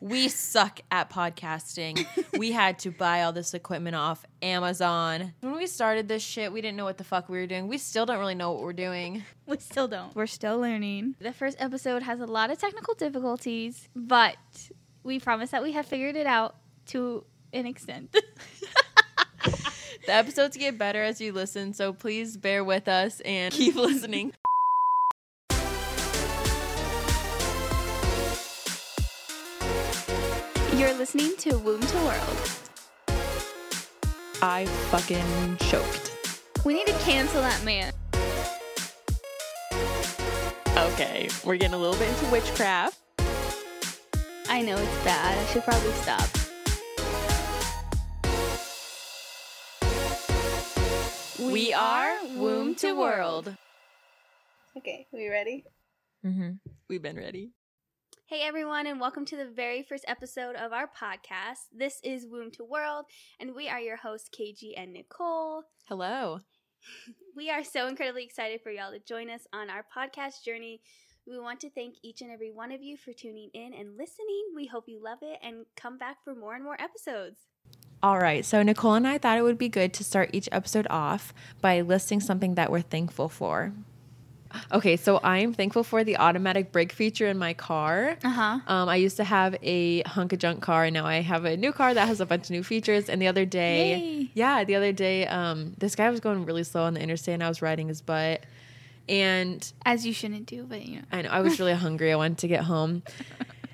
We suck at podcasting. we had to buy all this equipment off Amazon. When we started this shit, we didn't know what the fuck we were doing. We still don't really know what we're doing. We still don't. We're still learning. The first episode has a lot of technical difficulties, but we promise that we have figured it out to an extent. The episodes get better as you listen, so please bear with us and keep listening. You're listening to Womb to World. I fucking choked. We need to cancel that man. Okay, we're getting a little bit into witchcraft. I know it's bad. I should probably stop. We are Womb to World. Okay, we ready? Mm-hmm. We've been ready. Hey everyone, and welcome to the very first episode of our podcast. This is Womb to World, and we are your hosts, KG and Nicole. Hello. We are so incredibly excited for y'all to join us on our podcast journey. We want to thank each and every one of you for tuning in and listening. We hope you love it and come back for more and more episodes. All right, so Nicole and I thought it would be good to start each episode off by listing something that we're thankful for. Okay, so I am thankful for the automatic brake feature in my car. Uh huh. Um, I used to have a hunk of junk car, and now I have a new car that has a bunch of new features. And the other day, Yay. yeah, the other day, um, this guy was going really slow on the interstate, and I was riding his butt. And As you shouldn't do, but you know. I know I was really hungry. I wanted to get home.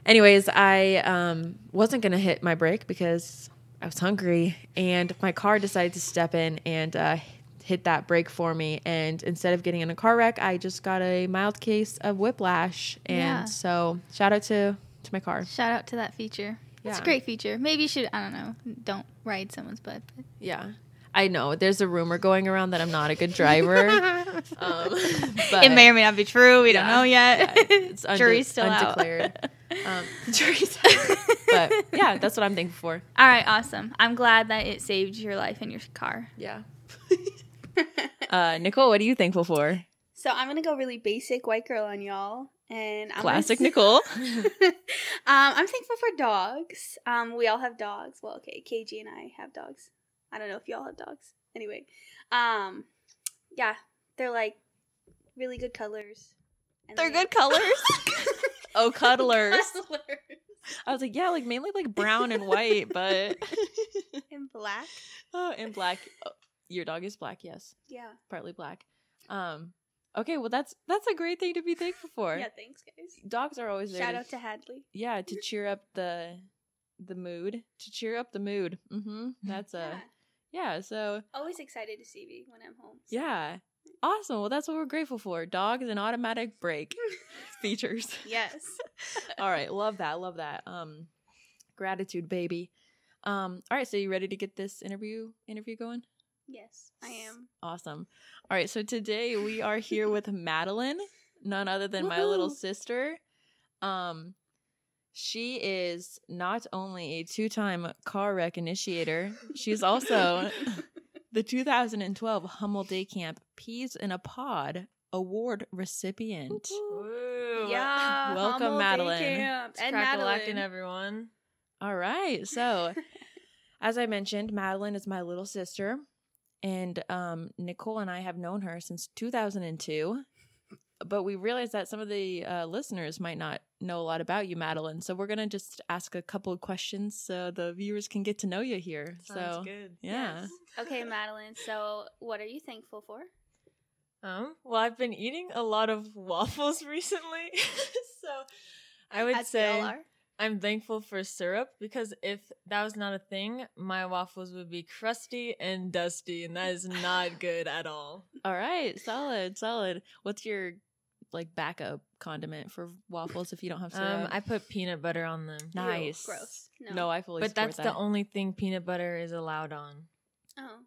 Anyways, I um, wasn't gonna hit my brake because I was hungry, and my car decided to step in and uh, hit that break for me. And instead of getting in a car wreck, I just got a mild case of whiplash. And Yeah. so, shout out to to my car. Shout out to that feature. It's a great feature. Maybe you should, I don't know, don't ride someone's butt. But Yeah. I know there's a rumor going around that I'm not a good driver. um, it may or may not be true. We don't know yet. Yeah, it's Jury's still undeclared. out. um, jury's but yeah, that's what I'm thankful for. All right, awesome. I'm glad that it saved your life in your car. Yeah. Uh, Nicole, what are you thankful for? So I'm gonna go really basic white girl on y'all, and I'm Classic gonna, Nicole. um, I'm thankful for dogs. Um, we all have dogs. Well, okay, KG and I have dogs. I don't know if y'all have dogs. Anyway, um, yeah, they're like really good colors. and They're they- good colors. oh, cuddlers. Colors. I was like, yeah, like mainly like brown and white, but and black. oh, and black. Your dog is black, yes, Yeah. partly black. Um, okay, well that's that's a great thing to be thankful for. Yeah. Thanks, guys. Dogs are always there. Shout to- out to Hadley. yeah, to cheer up the the mood, to cheer up the mood. Mm-hmm. That's a Yeah. yeah. So Always excited to see me when I'm home. so- yeah, awesome. Well, that's what we're grateful for. Dogs and automatic brake features. Yes. all right, love that, love that. Um, gratitude, baby. Um, all right, so you ready to get this interview interview going? Yes, I am. Awesome. All right, so today we are here with Madelyn, none other than my little sister. Um, she is not only a two-time car wreck initiator, she's also the 2012 Hummel Day Camp Peas in a Pod Award recipient. Woo. Yeah. Welcome, Hummel Day Madelyn. Camp. It's And Madelyn. everyone. All right, so as I mentioned, Madelyn is my little sister, and um, Nicole and I have known her since 2002. But we realized that some of the uh, listeners might not know a lot about you, Madelyn. So we're gonna just ask a couple of questions so the viewers can get to know you here. Sounds so good. yeah, Yes. Okay, Madelyn. So, what are you thankful for? Um, well, I've been eating a lot of waffles recently, so I would As we all say are. I'm thankful for syrup because if that was not a thing, my waffles would be crusty and dusty, and that is not good at all. all right, solid, solid. What's your like backup condiment for waffles if you don't have syrup? Um, I put peanut butter on them, Ew, nice, gross. No. No, I fully. but that's that. the only thing peanut butter is allowed on. Oh.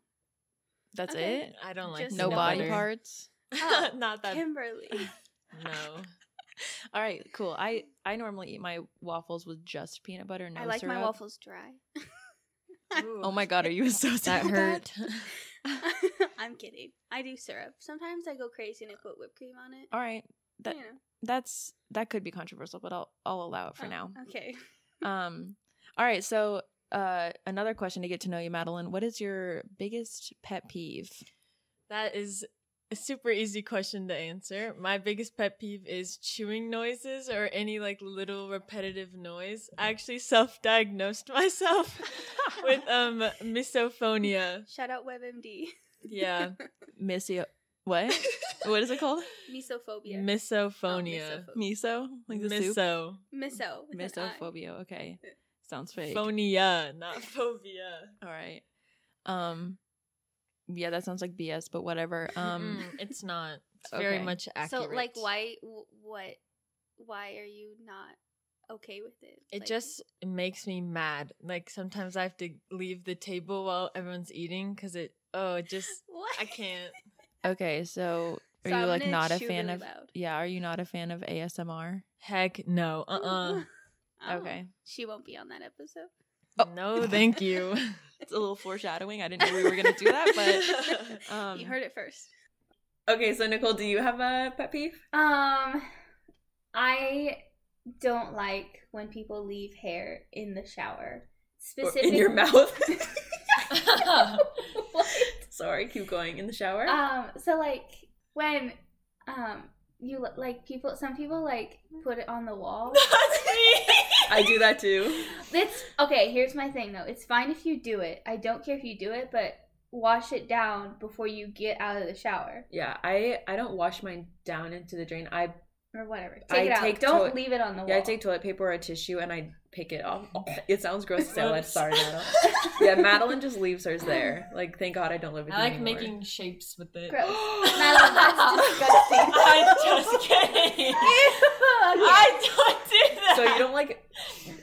That's Okay. it. I don't like Just No body butter. parts. Oh, not that. Kimberly. No. All right, cool. I I normally eat my waffles with just peanut butter, no I like my syrup. waffles dry. Oh my god, are you a That sociopath? hurt. I'm kidding. I do syrup. Sometimes I go crazy and I put whipped cream on it. All right, that you know. that's that could be controversial, but I'll I'll allow it for Oh, now. Okay. Um, all right. So, uh, another question to get to know you, Madelyn. What is your biggest pet peeve? That is a super easy question to answer. My biggest pet peeve is chewing noises or any like little repetitive noise. I actually self-diagnosed myself with um misophonia. Shout out WebMD. Yeah, Missy. What? what is it called? Misophobia. misophonia. Oh, Miso, like the soup. Miso. Miso. with. Misophobia. Okay, sounds fake. Phonia, not phobia. All right. Um, yeah, that sounds like BS, but whatever. Um, Mm, it's not. It's very okay. much accurate. So like, why? w- What? Why are you not okay with it? It Like- just makes me mad. Like sometimes I have to leave the table while everyone's eating because it. Oh, it just. What? I can't. okay, so are So you I'm like gonna not a chew fan really of? loud. Yeah, are you not a fan of ASMR? Heck no. Uh uh Oh, Okay. She won't be on that episode. Oh. No, thank you. It's a little foreshadowing. I didn't know we were gonna do that, but um, you heard it first. Okay, so Nicole, do you have a pet peeve? Um, I don't like when people leave hair in the shower. Specifically, in your mouth. What? Sorry, keep going. In the shower. Um, so like when um you like people, some people like mm-hmm. put it on the wall. That's me. I do that too. It's okay. Here's my thing though. It's fine if you do it. I don't care if you do it, but wash it down before you get out of the shower Yeah, I I don't wash mine down into the drain. I or whatever. I Take it out. take don't toilet- leave it on the wall. yeah, I take toilet paper or a tissue and I pick it off. It sounds gross to say. I'm sorry, Madelyn. Yeah, Madelyn just leaves hers there. Like, thank God I don't live with her. I you like anymore. making shapes with it. Gross. Madelyn, that's disgusting. I'm just kidding. Ew. I don't do that. So you don't like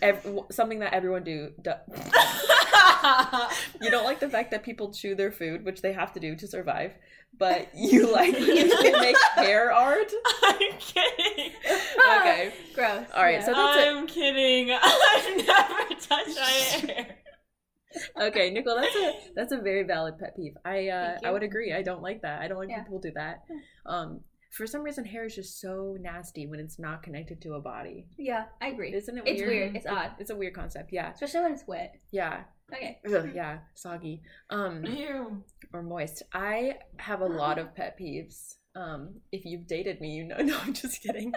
ev- something that everyone do. do- you don't like the fact that people chew their food, which they have to do to survive. But you like people make hair art. I'm kidding. Okay. Gross. All right, Yeah. so that's. I'm kidding. I've never touched my hair. Okay, Nicole, that's a that's a very valid pet peeve. I uh I would agree. I don't like that. I don't like Yeah. people do that. Um for some reason hair is just so nasty when it's not connected to a body. yeah, I agree. Isn't it Weird? It's weird? weird. It's odd. It's a weird concept. Yeah. Especially when it's wet. Yeah. Okay. Ugh, yeah, soggy. Um Ew. or moist. I have a lot of pet peeves. Um if you've dated me, you know. No, I'm just kidding.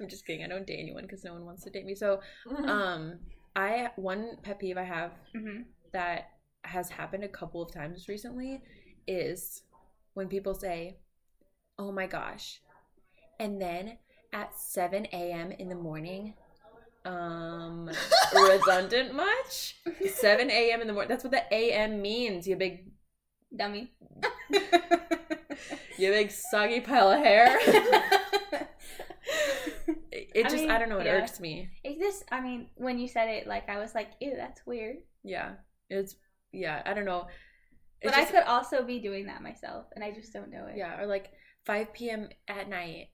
I'm just kidding. I don't date anyone cuz no one wants to date me. So, um I one pet peeve I have hmm that has happened a couple of times recently is when people say, Oh my gosh. And then at 7 a.m. in the morning, um, redundant much? 7 a.m. in the morning. That's what the a.m. means, you big, Dummy. you big soggy pile of hair. It, it I just, mean, I don't know, it yeah. irks me. it just, I mean, when you said it, like, I was like, ew, that's weird. Yeah. It's, yeah, I don't know. But It's I could also be doing that myself, and I just don't know it. Yeah, or like 5 p.m. at night.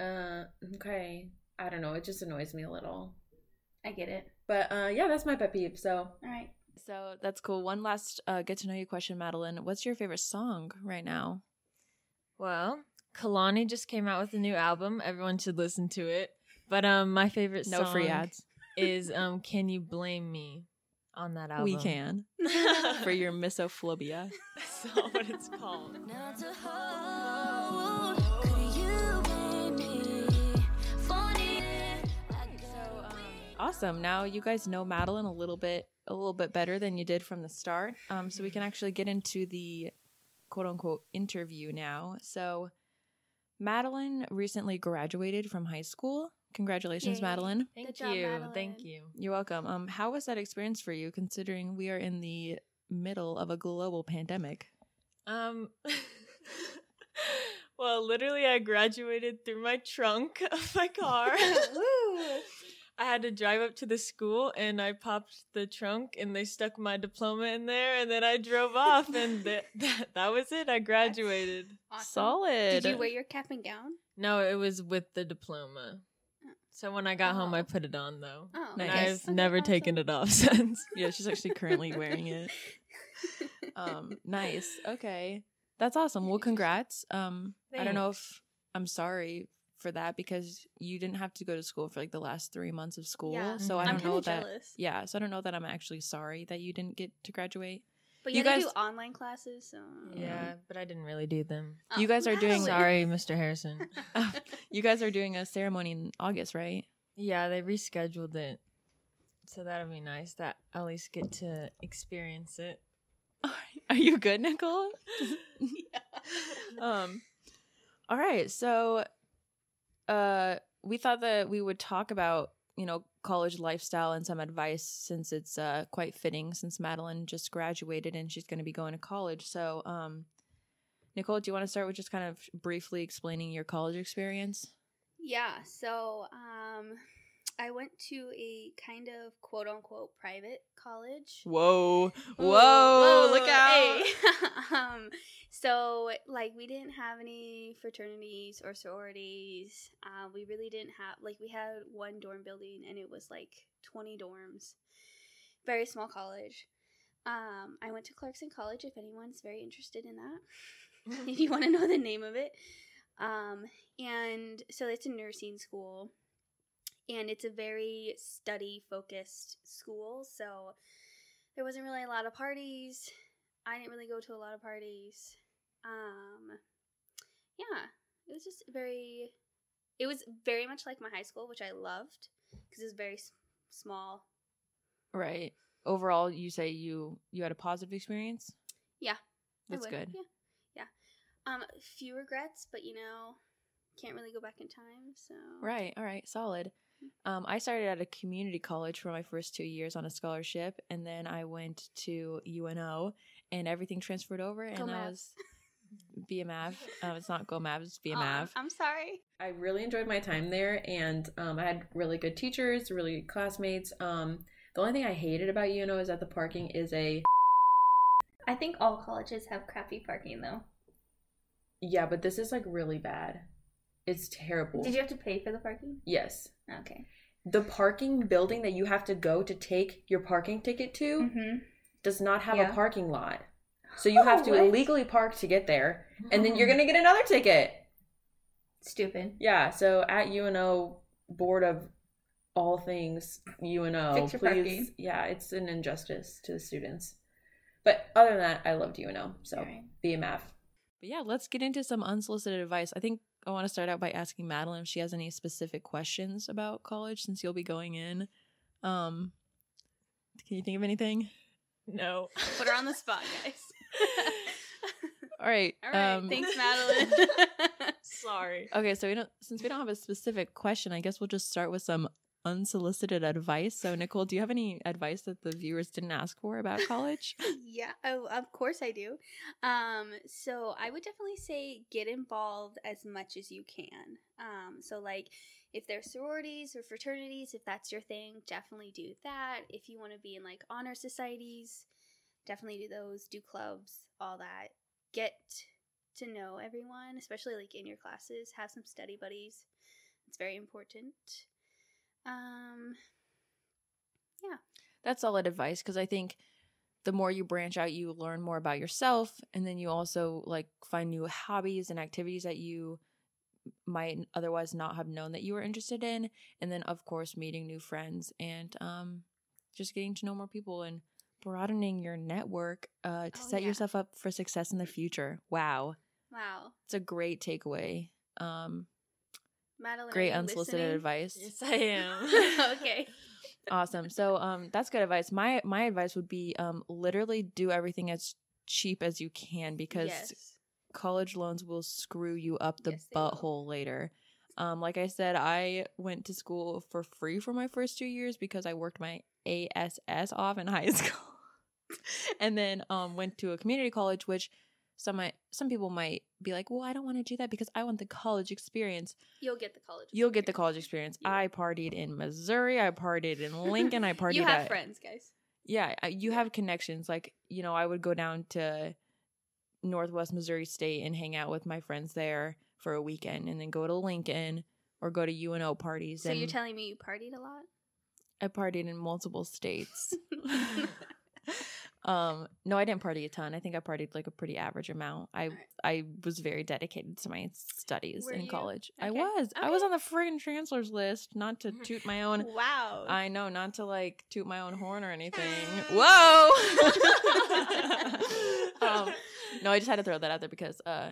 Uh, okay. I don't know. It just annoys me a little. I get it. But uh, yeah, that's my pet peeve. So All right. So that's cool. One last uh, get to know you question, Madelyn. What's your favorite song right now? Well, Kehlani just came out with a new album. Everyone should listen to it. But um, my favorite No song free ads. is um, "Can You Blame Me" on that album. We can for your misophobia. That's not what it's called. Awesome. Now you guys know Madelyn a little bit a little bit better than you did from the start. Um, so we can actually get into the quote unquote interview now. So Madelyn recently graduated from high school. Congratulations, Yay. Madelyn. Thank Good job, you. Madelyn. Thank you. You're welcome. Um, how was that experience for you, considering we are in the middle of a global pandemic? Um. well, literally, I graduated through my trunk of my car. I had to drive up to the school and I popped the trunk and they stuck my diploma in there and then I drove off and that that, that was it. I graduated. Awesome. Solid. Did you wear your cap and gown? No, it was with the diploma. So when I got home, I Oh. put it on though. Oh, Nice. I've Okay, never awesome. taken it off since. Yeah, she's actually currently wearing it. Um, nice. Okay. That's awesome. Well, congrats. Um, I don't know if I'm sorry for that because you didn't have to go to school for like the last three months of school. Yeah. So. I don't I'm know that. jealous. Yeah, so I don't know that I'm actually sorry that you didn't get to graduate. But You you, guys guys- do online classes, so Yeah, but I didn't really do them. Oh, You guys are doing- Sorry, Mr. Harrison. you guys are doing a ceremony in August, right? Yeah, they rescheduled it. So that'll be nice that I at least get to experience it. Are you good, Nicole? um all right so uh we thought that we would talk about you know college lifestyle and some advice since it's uh quite fitting since madelyn just graduated and she's going to be going to college. So um nicole do you want to start with just kind of briefly explaining your college experience? Yeah, so um I went to a kind of quote unquote private college. whoa Whoa, look out hey. um so like we didn't have any fraternities or sororities. Uh, we really didn't have like we had one dorm building and it was like 20 dorms. Very small college. Um, I went to Clarkson College if anyone's very interested in that. if you want to know the name of it. Um, and so it's a nursing school, and it's a very study focused school. So there wasn't really a lot of parties. I didn't really go to a lot of parties. Um, yeah, it was just very. It was very much like my high school, which I loved because it was very s- small. right overall you say you you had a positive experience Yeah, that's good Yeah, yeah. Um, few regrets, but you know, can't really go back in time. So Right. All right. Solid. Um, I started at a community college for my first two years on a scholarship, and then I went to UNO, and everything transferred over, and Go I was BMAV. Um, it's not Go Mavs, it's Aw, BMAV. I'm sorry. I really enjoyed my time there, and um, I had really good teachers, really good classmates. Um, the only thing I hated about UNO is that the parking is a I think all colleges have crappy parking though. yeah, but this is like really bad. It's terrible. Did you have to pay for the parking? Yes, Okay. the parking building that you have to go to take your parking ticket to Mm-hmm. does not have Yeah. a parking lot, so you have to what? illegally park to get there, and then you're gonna get another ticket. Stupid. Yeah, so at UNO board of all things UNO, Fix your please. parking. Yeah, it's an injustice to the students. But other than that, I loved UNO. So Alright. BMF. But yeah, let's get into some unsolicited advice. I think I want to start out by asking Madelyn if she has any specific questions about college since you'll be going in. Um, can you think of anything? No. Put her on the spot, guys. All right. All right. um, Thanks, Madelyn. Sorry. Okay, so we don't since we don't have a specific question, I guess we'll just start with some unsolicited advice. So Nicole, do you have any advice that the viewers didn't ask for about college? yeah, oh, of course I do. Um, so I would definitely say get involved as much as you can. Um, so like if there's sororities or fraternities, if that's your thing, definitely do that. If you want to be in like honor societies, definitely do those. Do clubs, all that. Get to know everyone, especially like in your classes. Have some study buddies. It's very important. Um, yeah. That's solid advice because I think the more you branch out, you learn more about yourself, and then you also like find new hobbies and activities that you might otherwise not have known that you were interested in, and then of course meeting new friends and um, just getting to know more people and broadening your network uh, to Oh, set yeah. yourself up for success in the future. Wow, wow. it's a great takeaway. Um, Madelyn, great unsolicited listening? advice. Yes, I am. okay. awesome so um that's good advice my my advice would be um literally do everything as cheap as you can because yes. college loans will screw you up the Yes, they will. butthole later um like i said i went to school for free for my first two years because i worked my ass off in high school and then um went to a community college which some might some people might be like well i don't want to do that because i want the college experience You'll get the college. you'll get the experience. college experience Yeah. i partied in missouri i partied in lincoln i partied You have at, friends, guys. yeah you have connections like you know i would go down to northwest missouri state and hang out with my friends there for a weekend and then go to lincoln or go to uno parties So you're telling me you partied a lot? i partied in multiple states um, no, I didn't party a ton. I think I partied like a pretty average amount. I I was very dedicated to my studies Were in you? college. I Okay. was. I was on the friggin' chancellor's list. Not to toot my own. Wow. I know, not to like toot my own horn or anything. Whoa. um, no, I just had to throw that out there because, uh,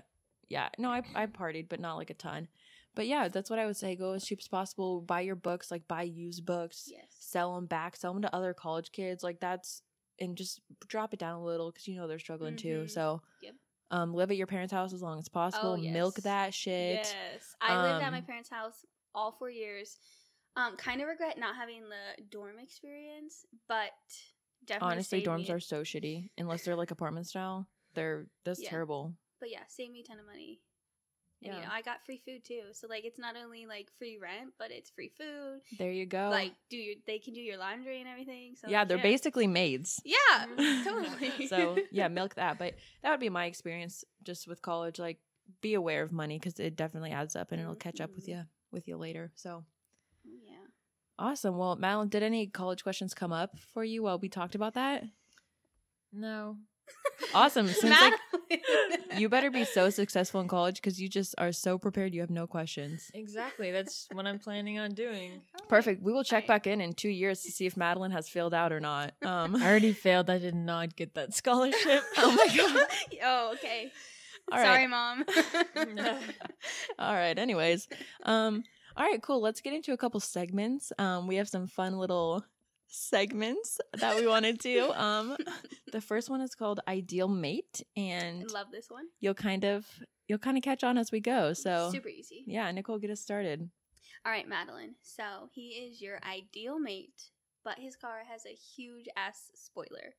yeah, no, I I partied, but not like a ton. But yeah, that's what I would say. Go as cheap as possible. Buy your books, like buy used books, yes. sell them back, sell them to other college kids. Like that's and just drop it down a little because you know they're struggling too. Mhm. So, Yep. um, live at your parents' house as long as possible. Oh, Milk that shit. Yes. I lived at my Um, parents' house all four years. Um, kind of regret not having the dorm experience, but definitely Honestly, dorms me- are so shitty unless they're like apartment style. They're that's Yeah. terrible. But yeah, save me a ton of money. And Yeah. you know, I got free food too. So like it's not only like free rent, but it's free food. There you go. Like do your they can do your laundry and everything. So yeah, they're yeah. basically maids. Yeah, totally. so yeah, milk that. But that would be my experience just with college. Like, be aware of money because it definitely adds up and it'll catch up with Mhm. you with you later. So yeah. awesome. Well, Madelyn, did any college questions come up for you while we talked about that? no. Awesome. Seems like you better be so successful in college because you just are so prepared. You have no questions. Exactly. That's what I'm planning on doing. Perfect. We will check back in in two years to see if Madelyn has filled out or not. Um, I already failed. I did not get that scholarship. Oh my God. oh, okay. All Sorry, right. mom. all right. Anyways, um, all right, cool. Let's get into a couple segments. Um, we have some fun little segments that we want to do. Um, the first one is called Ideal Mate, and Love this one. you'll kind of you'll kind of catch on as we go. So super easy. yeah, Nicole, get us started. All right, Madelyn. So he is your ideal mate, but his car has a huge ass spoiler.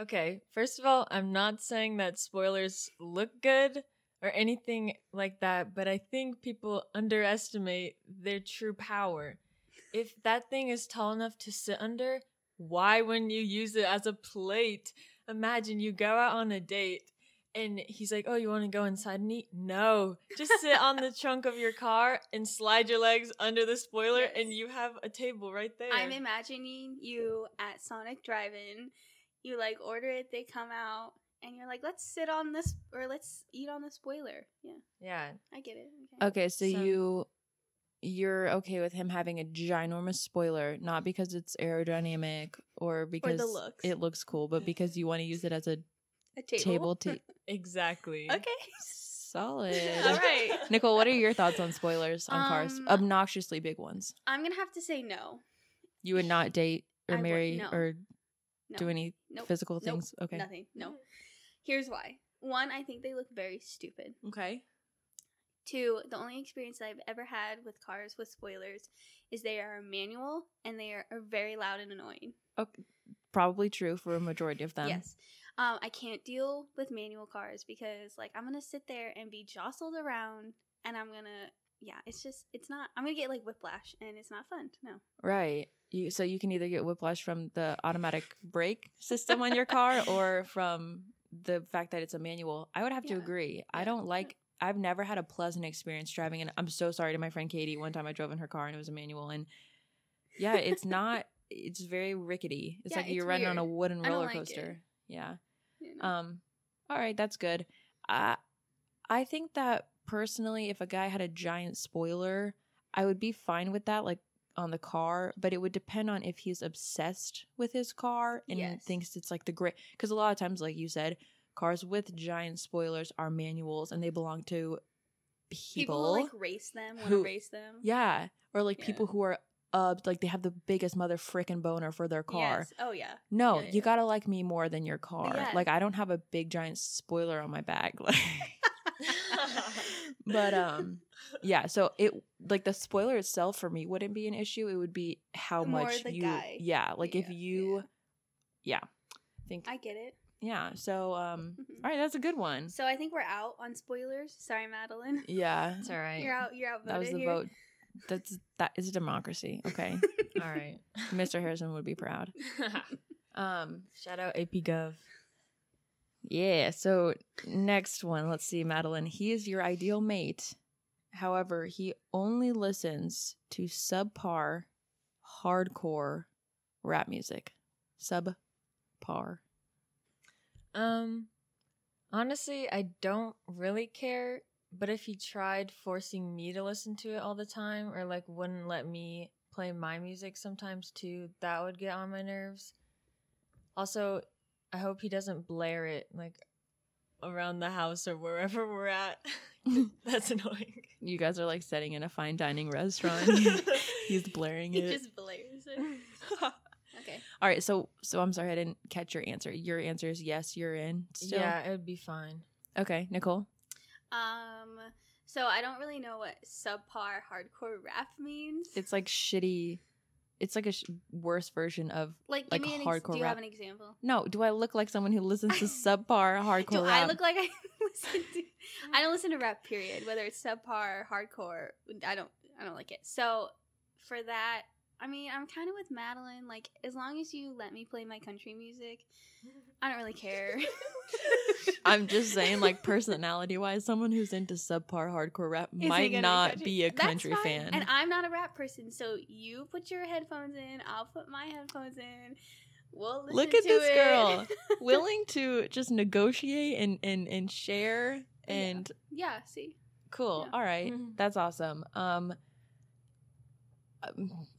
Okay, first of all, I'm not saying that spoilers look good or anything like that, but I think people underestimate their true power. If that thing is tall enough to sit under, why wouldn't you use it as a plate? Imagine you go out on a date and he's like, Oh, you want to go inside and eat? No, just sit on the trunk of your car and slide your legs under the spoiler, Yes. and you have a table right there. I'm imagining you at Sonic Drive-In. You like order it, they come out, and you're like, "Let's sit on this or let's eat on the spoiler." Yeah, yeah, I get it. Okay. Okay, so, So- you you're okay with him having a ginormous spoiler, not because it's aerodynamic or because looks. it looks cool, but because you want to use it as a A table. table to exactly. Okay. solid. All right. Nicole, what are your thoughts on spoilers on cars? Um, Obnoxiously big ones. I'm gonna have to say no. You would not date or I would- marry no. or No. do any Nope. physical Nope. things. Okay. Nothing. No. Here's why. One, I think they look very stupid. Okay. Two, the only experience I've ever had with cars with spoilers is they are manual and they are, are very loud and annoying. Okay. Probably true for a majority of them. Yes. Um, I can't deal with manual cars because like I'm gonna sit there and be jostled around and I'm gonna yeah, it's just it's not I'm gonna get like whiplash and it's not fun. No. Right. You so you can either get whiplash from the automatic brake system on your car or from the fact that it's a manual. I would have to Yeah. agree. I don't like I've never had a pleasant experience driving and I'm so sorry to my friend Katie. One time I drove in her car and it was a manual and yeah, it's not it's very rickety. It's Yeah, like you're it's riding on a wooden roller like coaster. Yeah. You know? Um, all right, that's good. I I think that personally, if a guy had a giant spoiler, I would be fine with that, like on the car. But it would depend on if he's obsessed with his car and Yes. thinks it's like the great. Because a lot of times, like you said, cars with giant spoilers are manuals and they belong to people. People like race them, want to who- race them. yeah, or like Yeah. people who are. Uh, like they have the biggest mother frickin' boner for their car. Yes. Oh yeah. No, Yeah, you yeah. gotta like me more than your car. Like I don't have a big giant spoiler on my bag. Like but um yeah, so it like the spoiler itself for me wouldn't be an issue. It would be how More much you guy. Yeah, like if you yeah. I think I get it. Yeah. So um Mhm. all right, that's a good one. So I think we're out on spoilers. Sorry, Madelyn. Yeah. It's all right. You're out. You're outvoted That was the here. vote. That's that is a democracy. Okay. All right. Mr. Harrison would be proud. Um Shout out AP Gov. Yeah. So next one, let's see, Madelyn. He is your ideal mate. However, he only listens to subpar, hardcore rap music. Subpar Um, honestly, I don't really care. But if he tried forcing me to listen to it all the time, or like wouldn't let me play my music sometimes too, that would get on my nerves. Also, I hope he doesn't blare it like around the house or wherever we're at. That's annoying. You guys are like sitting in a fine dining restaurant. He's blaring it. He just blares it. Okay. All right, so so I'm sorry I didn't catch your answer. Your answer is yes, you're in. Still. yeah, it would be fine. Okay, Nicole. Um. So I don't really know what subpar hardcore rap means. It's like shitty. It's like a sh- worse version of. like, give like me an. Ex- hardcore do you rap. have an example? No, do I look like someone who listens to subpar hardcore Do rap? I look like I listen to? I don't listen to rap. Period. Whether it's subpar, hardcore, I don't. I don't like it. So for that, I mean, I'm kind of with Madelyn. Like, as long as you let me play my country music, I don't really care. I'm just saying, like personality wise, someone who's into subpar hardcore rap Isn't might not country- be a That's country fine. fan. And I'm not a rap person, so you put your headphones in. I'll put my headphones in. We'll listen Look at to this it. girl. Willing to just negotiate and and and share and yeah. See. cool. Yeah. All right. Mhm. that's awesome. Um,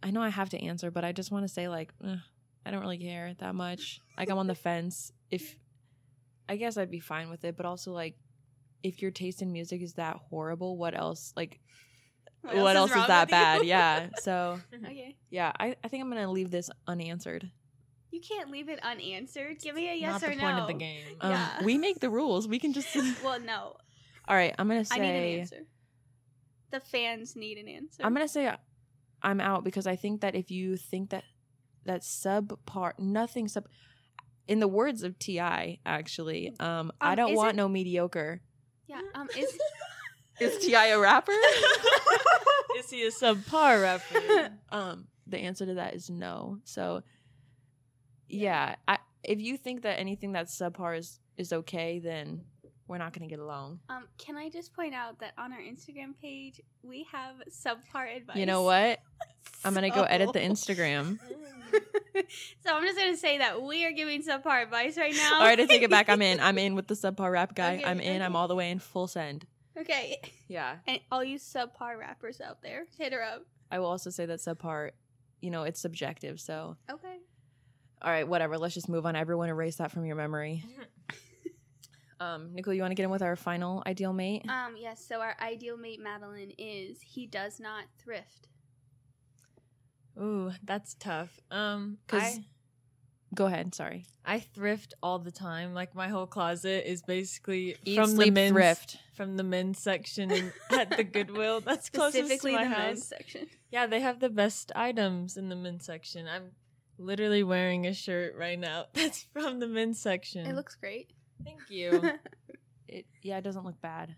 I know I have to answer, but I just want to say like, eh, I don't really care that much. Like I'm on the fence. If I guess I'd be fine with it, but also like, if your taste in music is that horrible, what else? Like, what, else, is, wrong that bad? Yeah. So okay. yeah, I, I think I'm gonna leave this unanswered. You can't leave it unanswered. Give me a yes Not or the no. point of the game. Um, Yeah. We make the rules. We can just. Well, no. All right. I'm gonna say. I need an answer. The fans need an answer. I'm gonna say I'm out because I think that if you think that that subpar nothing sub in the words of T.I. actually, um, I Um, don't want it- no mediocre. Yeah. Um. Is Is T.I. a rapper? Is he a subpar rapper? um, the answer to that is no. So, yeah, I if you think that anything that's subpar is is okay, then we're not gonna get along. um. Can I just point out that on our Instagram page we have subpar advice. You know what? I'm gonna go edit the Instagram. so I'm just gonna say that we are giving subpar advice right now. All right, I take it back. I'm in. I'm in with the subpar rap guy. Okay, I'm in. I'm all the way in full send. okay. Yeah. And all you subpar rappers out there, hit her up. I will also say that subpar, you know, it's subjective. So, Okay. all right, whatever. Let's just move on. Everyone, erase that from your memory. Um, Nicole, you want to get in with our final ideal mate? Um. Yes. so our ideal mate, Madelyn, is he does not thrift. Ooh, that's tough. Um, 'Cause- I Go ahead. Sorry. I thrift all the time. Like my whole closet is basically Eat, from the men's thrift. from the men's section at the Goodwill. That's closest to Specifically my the house. men's section. Yeah, they have the best items in the men's section. I'm literally wearing a shirt right now that's from the men's section. It looks great. Thank you. It, yeah, it doesn't look bad.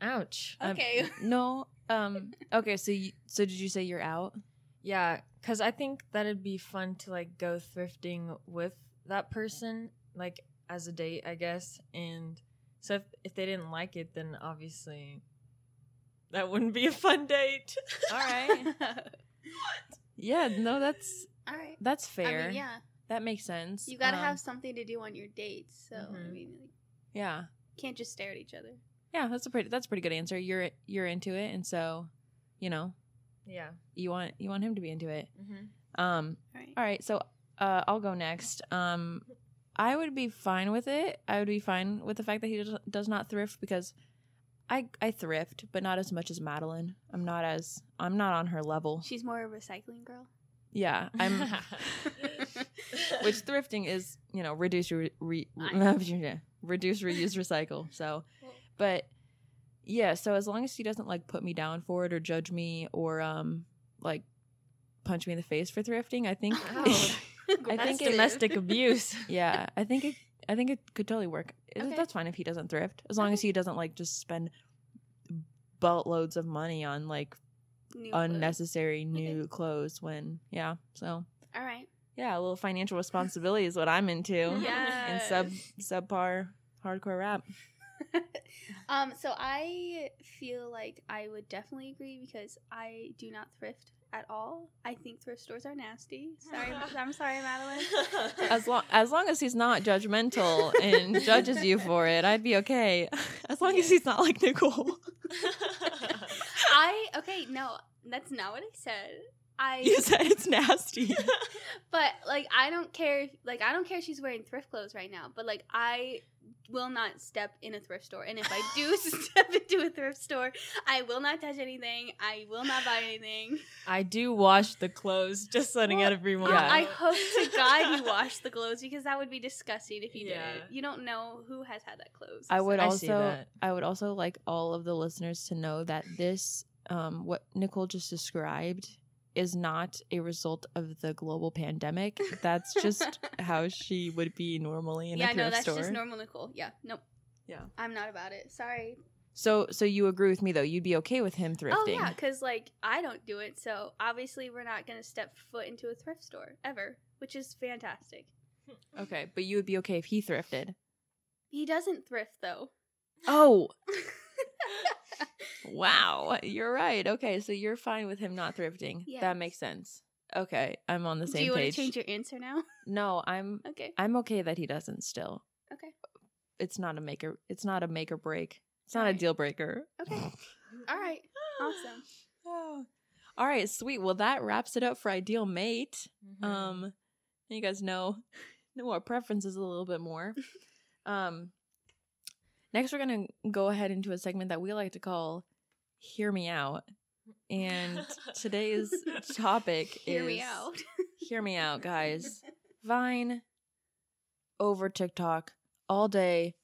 Ouch. Um, okay. No. Um. Okay. So, you, so did you say you're out? yeah, because I think that'd be fun to like go thrifting with that person, like as a date, I guess. And so if, if they didn't like it, then obviously that wouldn't be a fun date. All right. Yeah. No, that's All right. that's fair. I mean, yeah. That makes sense. You gotta Um, have something to do on your dates. So I Mhm. mean, like, Yeah. can't just stare at each other. Yeah. That's a pretty. That's a pretty good answer. You're you're into it, and so, you know, yeah. you want you want him to be into it. Mm-hmm. Um. All right. All right, so uh, I'll go next. Um, I would be fine with it. I would be fine with the fact that he does, does not thrift because I I thrift, but not as much as Madelyn. I'm not as I'm not on her level. She's more of a recycling girl. Yeah, I'm. which thrifting is, you know, reduce, re, re, I reduce, reuse, recycle. So, but yeah, so as long as he doesn't like put me down for it or judge me or um like punch me in the face for thrifting, I think. Ow. I think it- domestic abuse. yeah, I think it. I think it could totally work. Okay. That's fine if he doesn't thrift, as long as he doesn't like just spend boatloads of money on like New clothes. unnecessary new clothes. When yeah, so All right. yeah, a little financial responsibility is what I'm into. Yes. and sub subpar hardcore rap. Um. So I feel like I would definitely agree because I do not thrift at all. I think thrift stores are nasty. Sorry, I'm sorry, Madelyn. As long as long as he's not judgmental and judges you for it, I'd be okay. As long as he's not like Nicole. I okay, no, that's not what I said. I You said it's nasty. but like I don't care if like I don't care if she's wearing thrift clothes right now, but like I will not step in a thrift store. And if I do step into a thrift store, I will not touch anything. I will not buy anything. I do wash the clothes, just letting Well, everyone Yeah. know. I hope to God you wash the clothes because that would be disgusting if you Yeah. didn't. You don't know who has had that clothes. I would I see also that. I would also like all of the listeners to know that this um what Nicole just described is not a result of the global pandemic. That's just how she would be normally in yeah, a thrift store. Yeah, no, that's store. just normal Nicole. Yeah, nope. Yeah. I'm not about it. Sorry. So so you agree with me though? You'd be okay with him thrifting? Oh yeah, because like I don't do it, so obviously we're not gonna step foot into a thrift store ever, which is fantastic. Okay, but you would be okay if he thrifted. He doesn't thrift though. Oh, wow. You're right. Okay, so you're fine with him not thrifting. Yes. That makes sense. Okay, I'm on the same. do you want page. to change your answer now? no, I'm Okay. I'm okay that he doesn't still. Okay. It's not a make or it's not a make or break. It's not a deal breaker. Okay. All right. Awesome. Oh. All right, sweet. Well, that wraps it up for ideal mate. Mhm. Um, you guys know know our preferences a little bit more. um, next we're gonna go ahead into a segment that we like to call "Hear Me Out," and today's topic Hear is me out. Hear me out, guys. Vine over TikTok all day,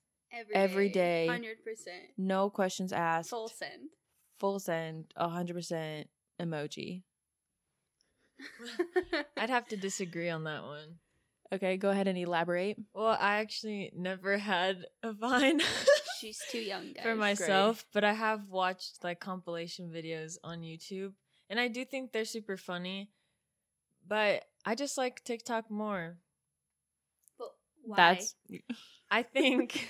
Every day. Hundred percent. no questions asked, Full send. full send, hundred percent emoji. I'd have to disagree on that one. Okay, go ahead and elaborate. Well, I actually never had a Vine She's too young, guys. for myself, but I have watched like compilation videos on YouTube, and I do think they're super funny. But I just like TikTok more. But why? That's I think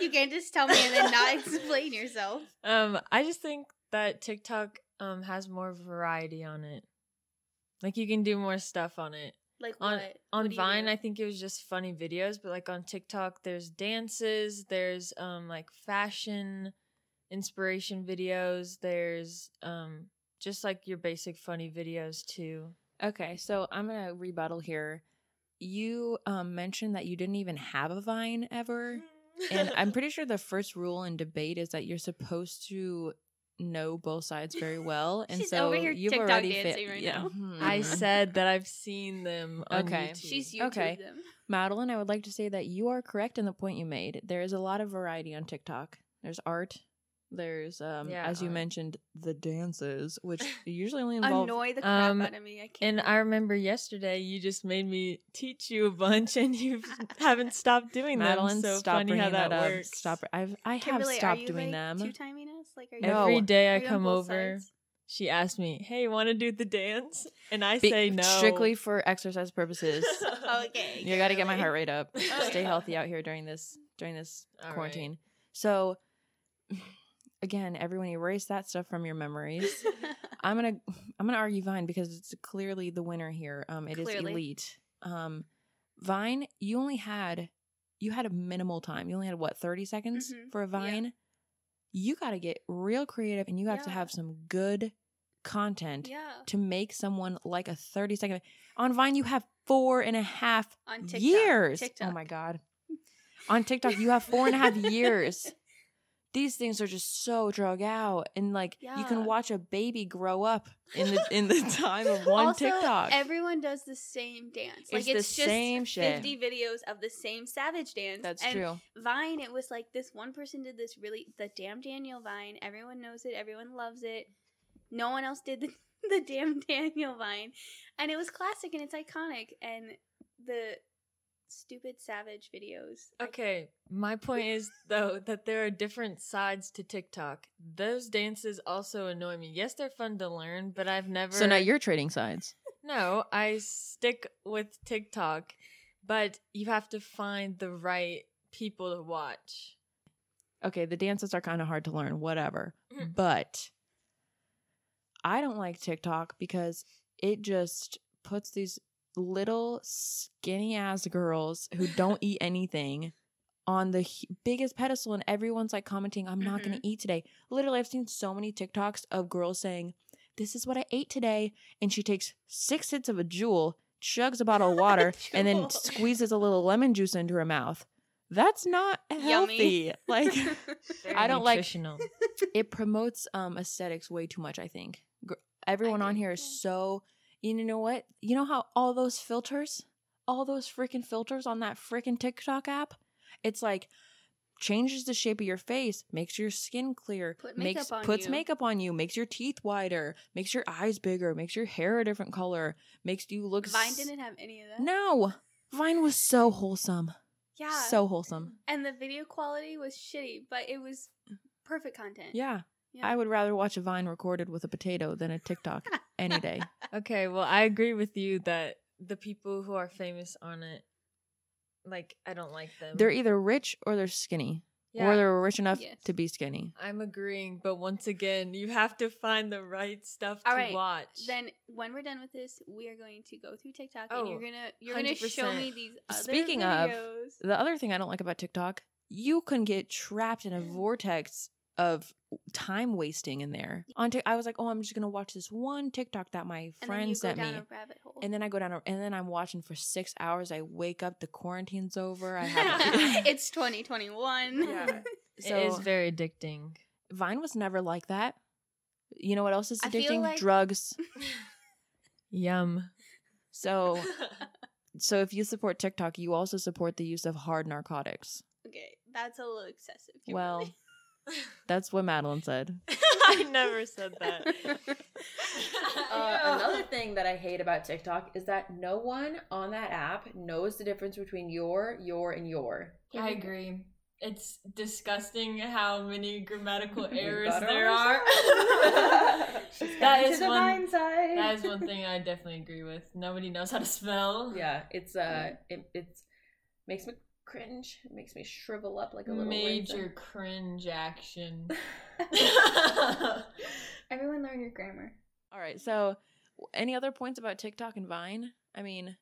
you can't just tell me and then not explain yourself. Um, I just think that TikTok um has more variety on it. Like you can do more stuff on it. Like On what? on What Vine. I think it was just funny videos, but like on TikTok, there's dances, there's um like fashion inspiration videos, there's um just like your basic funny videos too. Okay, so I'm gonna rebuttal here. You um, mentioned that you didn't even have a Vine ever, and I'm pretty sure the first rule in debate is that you're supposed to know both sides very well. And She's so over here you've TikTok already dancing fit. right yeah. now. hmm. I said that I've seen them on Okay. YouTube. She's YouTube Okay. them. Madelyn, I would like to say that you are correct in the point you made. There is a lot of variety on TikTok. There's art. There's, um, Yeah, as you art. mentioned, the dances, which usually only involve. Annoy the crap Um, out of me. I can't. And I remember yesterday you just made me teach you a bunch, and you haven't stopped doing Madelyn, them. So stop funny bringing how that, that, up. works. Stop. I've I have Kimberly, are stopped you doing like them. two timing us? Like, are you? No. Every day I come over, sides? she asks me, "Hey, you want to do the dance?" And I Be- say no. Strictly for exercise purposes. Okay. you got to get my heart rate up. Stay healthy out here during this during this All right. quarantine. So, again, everyone erase that stuff from your memories. I'm gonna I'm gonna argue Vine because it's clearly the winner here. Um, it is Clearly. elite. Um, Vine, you only had you had a minimal time. You only had what thirty seconds Mhm. for a Yeah. Vine. You got to get real creative, and you have to have some good content yeah. to make someone like a thirty second. On Vine, you have four and a half On TikTok. years. Oh my god. On TikTok, you have four and a half years. These things are just so drug out, and like you can watch a baby grow up in the in the time of one also, TikTok. Everyone does the same dance. Like It's the it's, just same shit. fifty videos of the same savage dance. That's and true. Vine, it was like this one person did this really the damn Daniel Vine. Everyone knows it. Everyone loves it. No one else did the, the damn Daniel Vine, and it was classic and it's iconic. And the stupid savage videos. I- Okay, my point is though that there are different sides to TikTok. Those dances also annoy me. Yes, they're fun to learn, but I've never. So now you're trading sides. No, I stick with TikTok, but you have to find the right people to watch. Okay, the dances are kind of hard to learn, whatever. Mhm. But I don't like TikTok because it just puts these little skinny ass girls who don't eat anything on the hu- biggest pedestal and everyone's like commenting i'm not going to eat today. Literally i've seen so many tiktoks of girls saying this is what i ate today and she takes six hits of a Juul chugs a bottle of water and then squeezes a little lemon juice into her mouth. That's not healthy. Like I don't like- it promotes um aesthetics way too much i think. Gr- everyone on here is so you know what you know how all those filters all those freaking filters on that freaking tiktok app it's like changes the shape of your face makes your skin clear Put makes on puts you. makeup on you makes your teeth wider makes your eyes bigger makes your hair a different color makes you look Vine s- didn't have any of that. no vine was so wholesome Yeah. so wholesome and the video quality was shitty, but it was perfect content. yeah Yeah. I would rather watch a Vine recorded with a potato than a TikTok any day. Okay, well, I agree with you that the people who are famous on it, like, I don't like them. They're either rich or they're skinny, yeah, or they're rich enough Yes. to be skinny. I'm agreeing, but once again, you have to find the right stuff All to right, watch. Then when we're done with this, we are going to go through TikTok Oh, and you're oh, gonna you're gonna show me these other Speaking of. The other thing I don't like about TikTok, you can get trapped in a vortex of time wasting in there. On Tik- I was like, oh, I'm just gonna watch this one TikTok that my and then friend go sent down me. a rabbit hole. And then I go down, a, and then I'm watching for six hours. I wake up, the quarantine's over. I have it's 2021. Yeah. so it is very addicting. Vine was never like that. You know what else is addicting? like- Drugs. Yum. So So if you support TikTok, you also support the use of hard narcotics. okay, that's a little excessive. Well, Kimberly. that's what Madelyn said. I never said that. Uh, another thing that I hate about TikTok is that no one on that app knows the difference between your, your, and your. I agree. It's disgusting how many grammatical errors there are. She's That coming is to the one- side. that is one thing I definitely agree with. Nobody knows how to spell. Yeah, it's uh, it it's makes me cringe. It makes me shrivel up like a little Major raisin. cringe action. Everyone learn your grammar. All right. So, any other points about TikTok and Vine? I mean,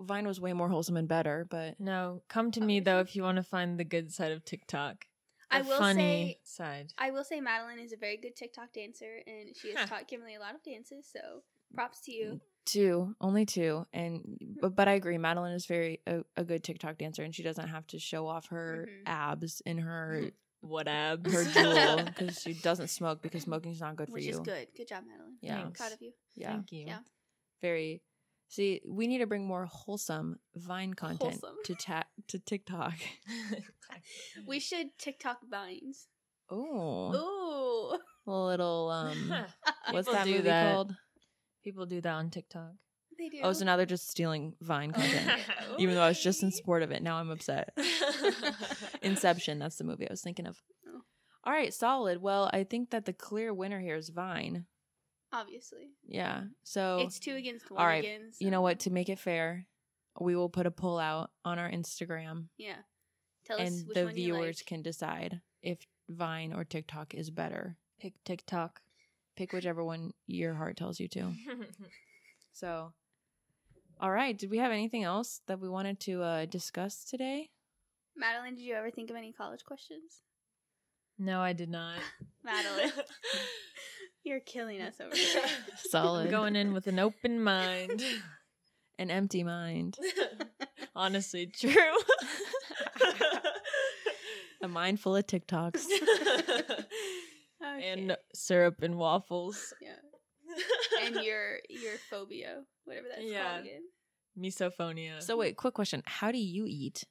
Vine was way more wholesome and better, but no, come to me though if you want to find the good side of TikTok. I will funny say- side. I will say Madelyn is a very good TikTok dancer, and she has taught Kimberly a lot of dances. So props to you. Mm. Two, only two, and but, but I agree. Madelyn is very a, a good TikTok dancer, and she doesn't have to show off her Mhm. abs in her What abs? her Juul because she doesn't smoke because smoking's not good for Which you. is good. Good job, Madelyn. Yeah. I'm proud of you. Yeah, Thank you. Yeah. very. See, we need to bring more wholesome Vine content Wholesome. to ta- to TikTok. We should TikTok vines. Oh, Ooh. a little um, what's People that movie that. called? People do that on TikTok. They do. Oh, so now they're just stealing Vine oh. content. Even though I was just in support of it, now I'm upset. Inception, that's the movie I was thinking of. Oh. All right, solid. Well, I think that the clear winner here is Vine. Obviously. Yeah. So, It's two against one all right, again. you know what? To make it fair, we will put a poll out on our Instagram, Yeah. Tell us and which the one you viewers like. can decide if Vine or TikTok is better. Pick TikTok. Pick whichever one your heart tells you to. So, all right. Did we have anything else that we wanted to uh, discuss today? Madelyn, did you ever think of any college questions? no, I did not. Madelyn. You're killing us over here. Solid. Going in with an open mind. An empty mind. Honestly, true. A mind full of TikToks. Okay. and syrup and waffles. yeah. And your your phobia, whatever that's Yeah. called again. misophonia. So wait, quick question: How do you eat?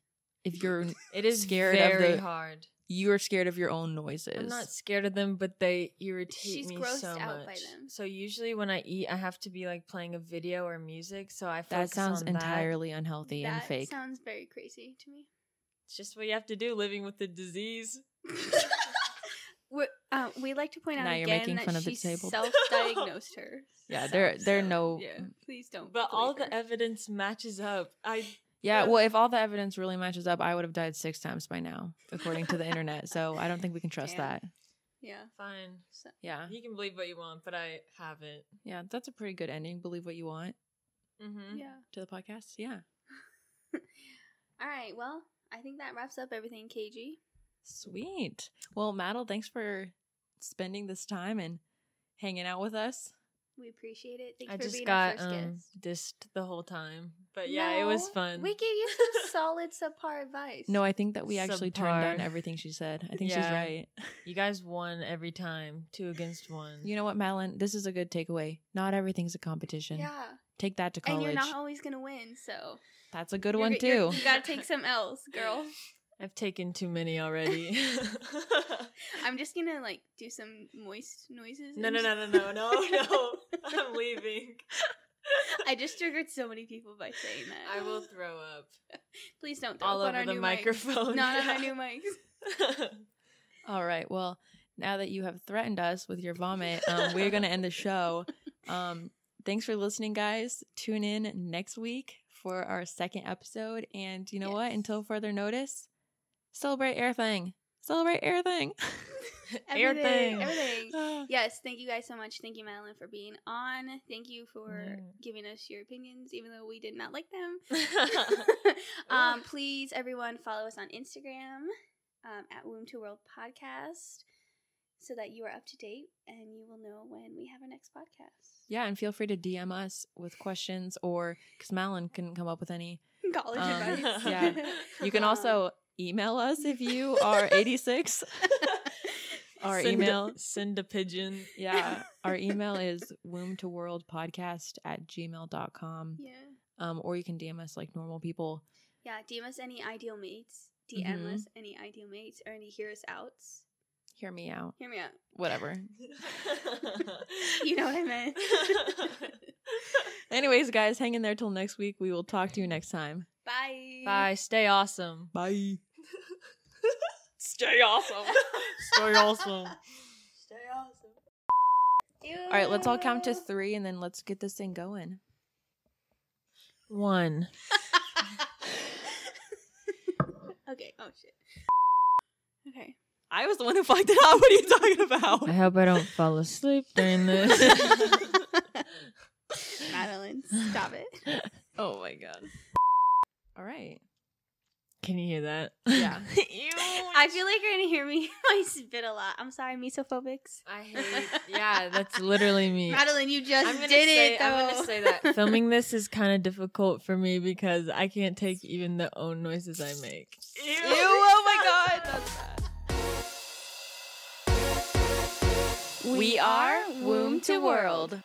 If you're it is scared of very the- hard. you're scared of your own noises. I'm not scared of them, but they irritate She's me grossed so out much. by them. So usually when I eat, I have to be like playing a video or music. So I that focus sounds on entirely unhealthy and that fake. sounds very crazy to me. It's just what you have to do living with the disease. We're, uh, we like to point out Now you're again making that fun of she disabled. self-diagnosed her. yeah, there there are no. Yeah, please don't. But all believe the evidence matches up. I Yeah, well, if all the evidence really matches up, I would have died six times by now, according to the internet. So I don't think we can trust Damn. that. Yeah. Fine. So, Yeah. You can believe what you want, but I haven't. Yeah. That's a pretty good ending. Believe what you want Mm-hmm. yeah. to the podcast. Yeah. All right. Well, I think that wraps up everything, KG. Sweet. Well, Madelyn, thanks for spending this time and hanging out with us. We appreciate it. Thanks I for just being got our first um, guest. dissed the whole time, but yeah, it was fun. We gave you some solid subpar advice. No, I think that we actually turned down everything she said. I think she's right. You guys won every time, two against one. You know what, Madelyn? This is a good takeaway. Not everything's a competition. Yeah. Take that to college. And you're not always gonna win, so That's a good you're one you're- too. You gotta take some L's, girl. I've taken too many already. I'm just gonna like do some moist noises. no, no, no, no, no, no, no. I'm leaving. I just triggered so many people by saying that. I will throw up Please don't throw all up on over our the new microphone. Mics. Not on our new mics. All right. Well, now that you have threatened us with your vomit, um, we're going to end the show. Um, thanks for listening, guys. Tune in next week for our second episode. And you know what? Until further notice, celebrate Air Thing. Celebrate Air Thing. Everything, Everything. everything. Yes, thank you guys so much. Thank you, Madelyn, for being on. Thank you for Yeah. giving us your opinions, even though we did not like them. um, please, everyone, follow us on Instagram um, at Womb to World Podcast so that you are up to date and you will know when we have our next podcast. yeah. And feel free to DM us with questions or because Madelyn couldn't come up with any. College Um, advice. yeah. You can also email us if you are 86. Our Send a- email send a pigeon. Yeah. Our email is womb to world podcast at gmail.com. Yeah. Um, or you can DM us like normal people. Yeah, DM us any ideal mates. DM Mhm. us any ideal mates or any hear us outs. Hear me out. Hear me out. Whatever. You know what I meant. Anyways, guys, hang in there till next week. We will talk to you next time. Bye. Bye. Stay awesome. Bye. Stay awesome. Stay awesome. Stay awesome. All right, let's all count to three and then let's get this thing going. One. Okay. Oh shit. Okay. I was the one who fucked it up. What are you talking about? I hope I don't fall asleep during this. Madelyn, stop it. Oh my god. All right. Can you hear that? Yeah. I feel like you're gonna hear me I spit a lot. I'm sorry, mesophobics. I hate. Yeah, that's literally me. Madelyn, you just did say, it though. I'm gonna say that filming this is kind of difficult for me because I can't take even the own noises I make. Ew, oh my god. That's bad. We are Womb to World.